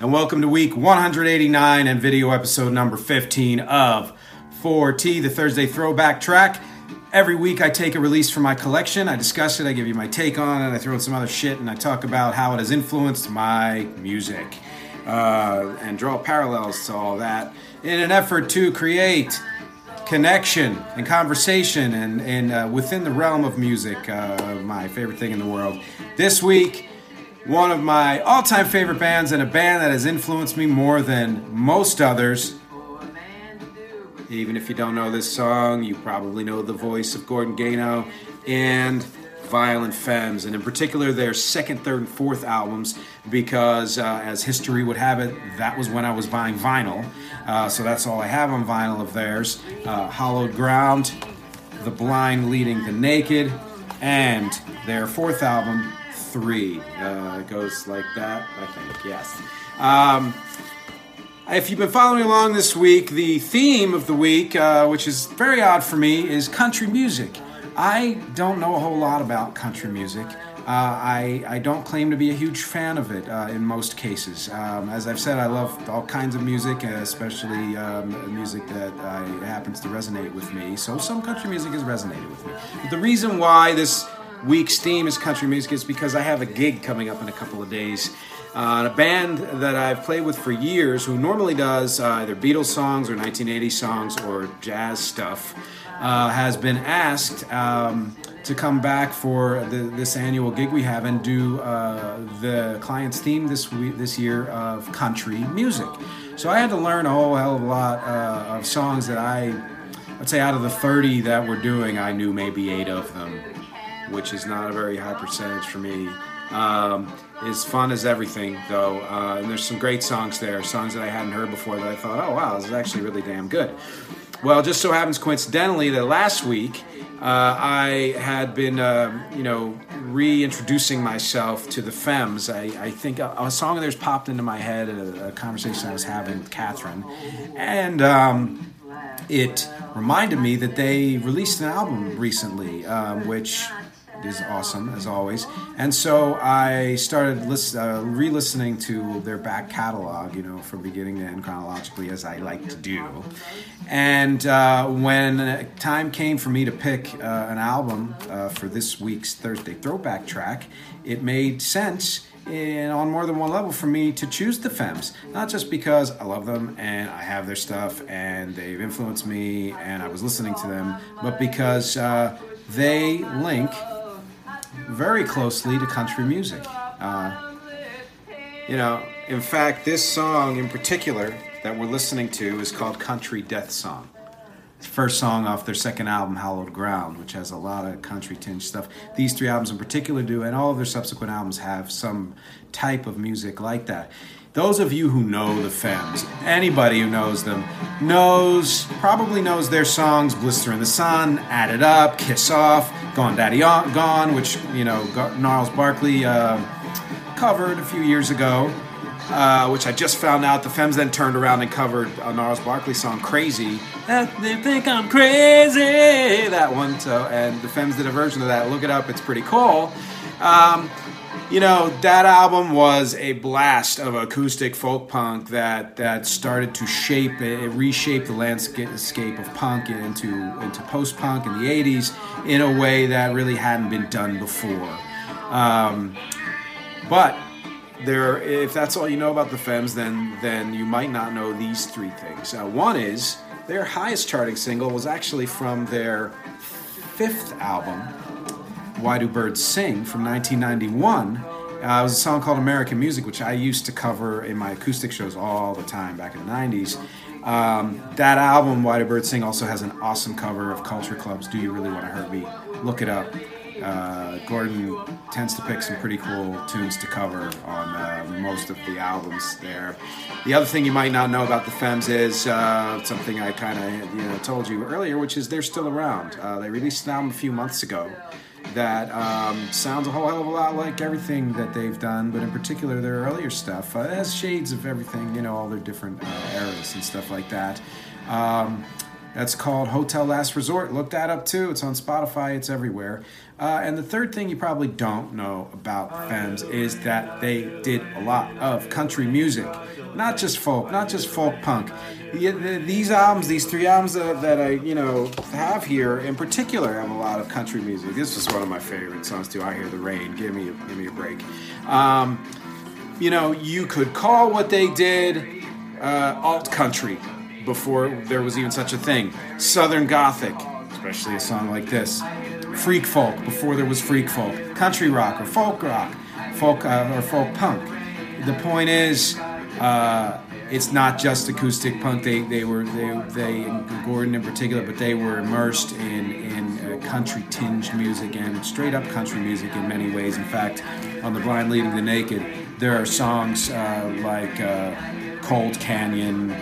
and welcome to week 189 and video episode number 15 of 4T, the Thursday throwback track. Every week I take a release from my collection, I discuss it, I give you my take on it, I throw in some other shit, and I talk about how it has influenced my music uh, and draw parallels to all that in an effort to create connection and conversation and, and uh, within the realm of music, uh, my favorite thing in the world. This week, one of my all time favorite bands and a band that has influenced me more than most others. Even if you don't know this song, you probably know the voice of Gordon Gano and Violent Femmes, and in particular their second, third, and fourth albums, because uh, as history would have it, that was when I was buying vinyl. Uh, so that's all I have on vinyl of theirs uh, Hallowed Ground, The Blind Leading the Naked, and their fourth album, Three. Uh, it goes like that, I think, yes. Um, if you've been following along this week, the theme of the week, uh, which is very odd for me, is country music. I don't know a whole lot about country music. Uh, I, I don't claim to be a huge fan of it uh, in most cases. Um, as I've said, I love all kinds of music, especially um, music that uh, happens to resonate with me. So some country music has resonated with me. But the reason why this week's theme is country music is because I have a gig coming up in a couple of days. Uh, a band that I've played with for years, who normally does uh, either Beatles songs or 1980 songs or jazz stuff, uh, has been asked um, to come back for the, this annual gig we have and do uh, the client's theme this week, this year of country music. So I had to learn a whole hell of a lot uh, of songs that I, I'd say out of the 30 that we're doing, I knew maybe eight of them, which is not a very high percentage for me. Um, as fun as everything, though, uh, and there's some great songs there, songs that I hadn't heard before that I thought, oh wow, this is actually really damn good. Well, just so happens coincidentally that last week uh, I had been, uh, you know, reintroducing myself to the Femmes. I, I think a, a, song of theirs popped into my head, a, a conversation I was having with Catherine, and um, it reminded me that they released an album recently, um, which is awesome as always. And so I started list, uh, re-listening to their back catalog, you know, from beginning to end chronologically, as I like to do. And uh, when time came for me to pick uh, an album uh, for this week's Thursday Throwback track, it made sense. And on more than one level for me to choose the Femmes. Not just because I love them and I have their stuff and they've influenced me and I was listening to them, but because uh, they link very closely to country music. Uh, you know, in fact, this song in particular that we're listening to is called Country Death Song. It's first song off their second album, Hallowed Ground, which has a lot of country tinge stuff. These three albums in particular do, and all of their subsequent albums have some type of music like that. Those of you who know the Femmes, anybody who knows them, knows, probably knows their songs Blister in the Sun, Add It Up, Kiss Off, Gone Daddy Gone, which, you know, Gnarls Barkley uh, covered a few years ago. Uh, which I just found out the Femmes then turned around and covered a Gnarls Barkley song, "Crazy." They think I'm crazy. That one. So, and the Femmes did a version of that. Look it up; it's pretty cool. Um, you know that album was a blast of acoustic folk punk that that started to shape it reshape the landscape of punk into into post punk in the 80s in a way that really hadn't been done before um, but there, if that's all you know about the Femmes then then you might not know these three things. Uh, one is their highest charting single was actually from their fifth album, Why Do Birds Sing, from 1991. Uh, it was a song called American Music, which I used to cover in my acoustic shows all the time back in the 90s. Um, that album, Why Do Birds Sing, also has an awesome cover of Culture Club's Do You Really Want to Hurt Me? Look it up. Uh, Gordon tends to pick some pretty cool tunes to cover on uh, most of the albums there. The other thing you might not know about the Femmes is uh, something I kind of you know told you earlier, which is they're still around. Uh, they released an album a few months ago that um, sounds a whole hell of a lot like everything that they've done, but in particular their earlier stuff. Uh, has shades of everything, you know, all their different uh, eras and stuff like that. Um, that's called Hotel Last Resort. Look that up too. It's on Spotify, it's everywhere. Uh, and the third thing you probably don't know about Femmes is that they did a lot of country music, not just folk, not just folk punk. These albums, these three albums that, that I, you know, have here in particular have a lot of country music. This is one of my favorite songs too. I hear the rain. Give me, a, give me a break. Um, you know, you could call what they did uh, alt country before there was even such a thing. Southern Gothic, especially a song like this freak folk before there was freak folk, country rock or folk rock, folk uh, or folk punk. The point is, uh, it's not just acoustic punk. They they were they they Gordon in particular, but they were immersed in in uh, country tinged music and straight up country music in many ways. In fact, on the Blind Leading the Naked, there are songs uh, like uh, Cold Canyon,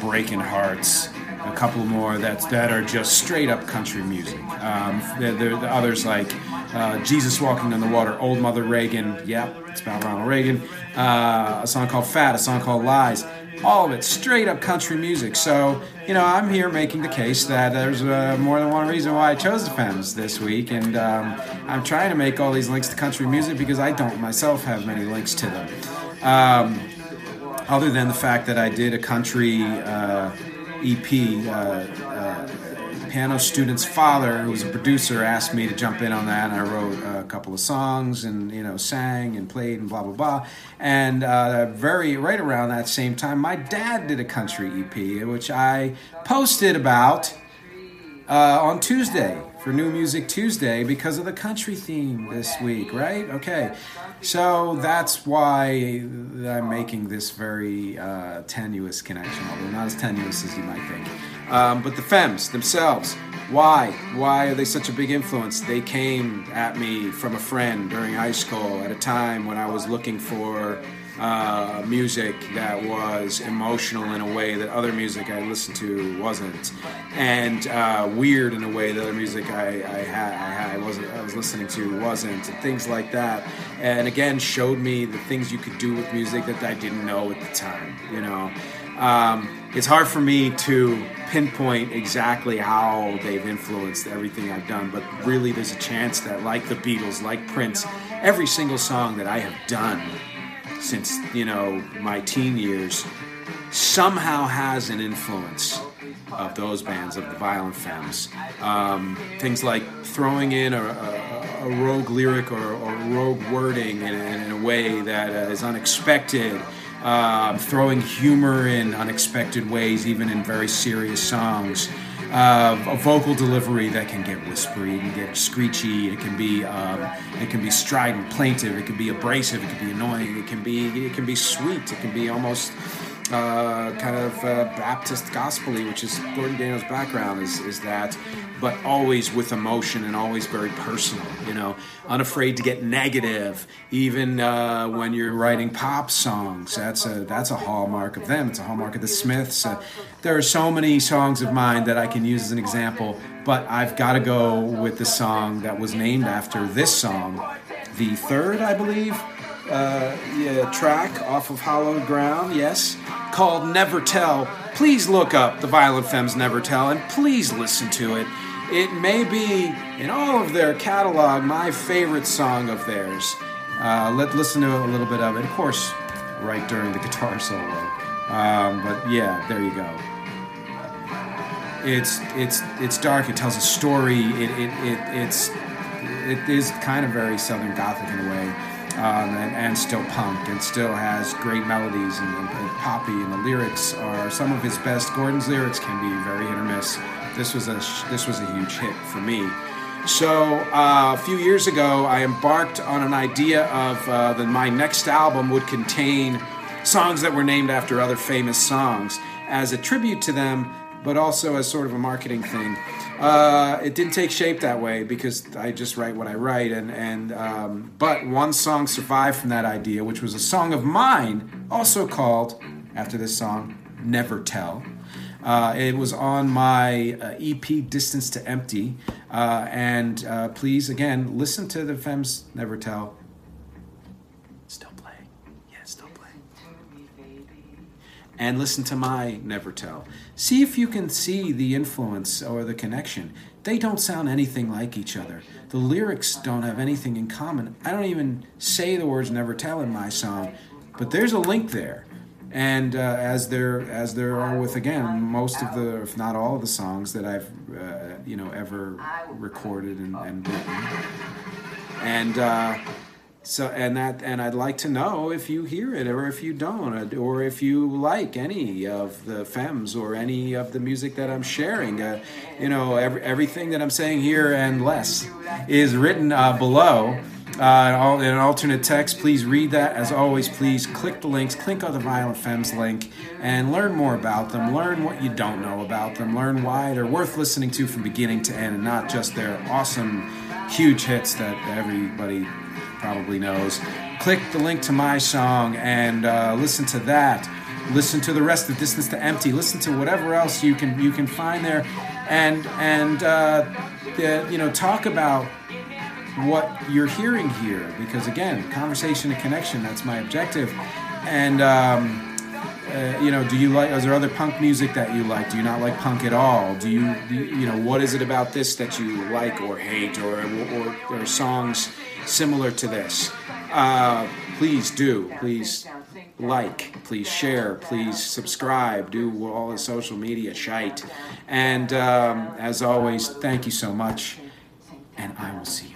Breaking Hearts a couple more that that are just straight up country music. Um, there, there, are others like uh, Jesus Walking on the Water, Old Mother Reagan. Yep, it's about Ronald Reagan. Uh, a song called Fat, a song called Lies. All of it straight up country music. So, you know, I'm here making the case that there's uh, more than one reason why I chose the Femmes this week. And um, I'm trying to make all these links to country music because I don't myself have many links to them. Um, other than the fact that I did a country uh, EP. Uh, uh, piano student's father, who was a producer, asked me to jump in on that, and I wrote a couple of songs and you know sang and played and blah blah blah. And uh, very right around that same time, my dad did a country EP, which I posted about uh, on Tuesday for New Music Tuesday because of the country theme this week, right? Okay, so that's why I'm making this very uh, tenuous connection, although not as tenuous as you might think. Um, but the Femmes themselves, why? Why are they such a big influence? They came at me from a friend during high school at a time when I was looking for uh, music that was emotional in a way that other music I listened to wasn't, and uh, weird in a way that other music I, I had I, I wasn't I was listening to wasn't, and things like that. And again, showed me the things you could do with music that I didn't know at the time. You know, um, it's hard for me to pinpoint exactly how they've influenced everything I've done, but really, there's a chance that, like the Beatles, like Prince, every single song that I have done since you know my teen years somehow has an influence of those bands of the violent femmes. Um, things like throwing in a, a, a rogue lyric or, or rogue wording in, in, a way that uh, is unexpected. Uh, throwing humor in unexpected ways even in very serious songs uh, a vocal delivery that can get whispery, it can get screechy, it can be um, it can be strident, plaintive, it can be abrasive, it can be annoying, it can be it can be sweet, it can be almost uh, kind of uh, Baptist gospely, which is Gordon Daniels' background, is, is that, but always with emotion and always very personal, you know, unafraid to get negative, even uh, when you're writing pop songs. That's a, that's a hallmark of them. It's a hallmark of the Smiths. Uh, there are so many songs of mine that I can use as an example, but I've got to go with the song that was named after this song, the third, I believe uh, yeah, track off of Hallowed Ground, yes, called Never Tell. Please look up the Violent Femmes Never Tell and please listen to it. It may be, in all of their catalog, my favorite song of theirs. Uh, let listen to a little bit of it, of course, right during the guitar solo. Um, but yeah, there you go. It's it's it's dark. It tells a story. It, it, it it's it is kind of very Southern Gothic in a way um, and, and, still punk and still has great melodies and, and, poppy and the lyrics are some of his best. Gordon's lyrics can be very hit or miss. This was a this was a huge hit for me. So uh, a few years ago, I embarked on an idea of uh, that my next album would contain songs that were named after other famous songs as a tribute to them, but also as sort of a marketing thing. Uh, it didn't take shape that way because I just write what I write, and and um, but one song survived from that idea, which was a song of mine, also called after this song, "Never Tell." Uh, it was on my uh, EP "Distance to Empty," uh, and uh, please again listen to the Femmes "Never Tell." And listen to my "Never Tell." See if you can see the influence or the connection. They don't sound anything like each other. The lyrics don't have anything in common. I don't even say the words never tell in my song, but there's a link there. And uh, as there as there are with again most of the, if not all of the songs that I've uh, you know ever recorded and, and written, and uh, so and that and I'd like to know if you hear it or if you don't or if you like any of the Femmes or any of the music that I'm sharing. Uh, you know, every, everything that I'm saying here and less is written uh, below. Uh, in an alternate text, please read that. As always, please click the links, click on the Violent Femmes link, and learn more about them. Learn what you don't know about them. Learn why they're worth listening to from beginning to end, and not just their awesome, huge hits that everybody probably knows. Click the link to my song and uh, listen to that. Listen to the rest of Distance to Empty. Listen to whatever else you can you can find there, and and uh, you know talk about what you're hearing here because again, conversation and connection. That's my objective, and. Um, uh, you know, do you like? Is there other punk music that you like? Do you not like punk at all? Do you, do you, you know, what is it about this that you like or hate, or or, or songs similar to this? Uh, please do. Please like. Please share. Please subscribe. Do all the social media shite. And um, as always, thank you so much, and I will see you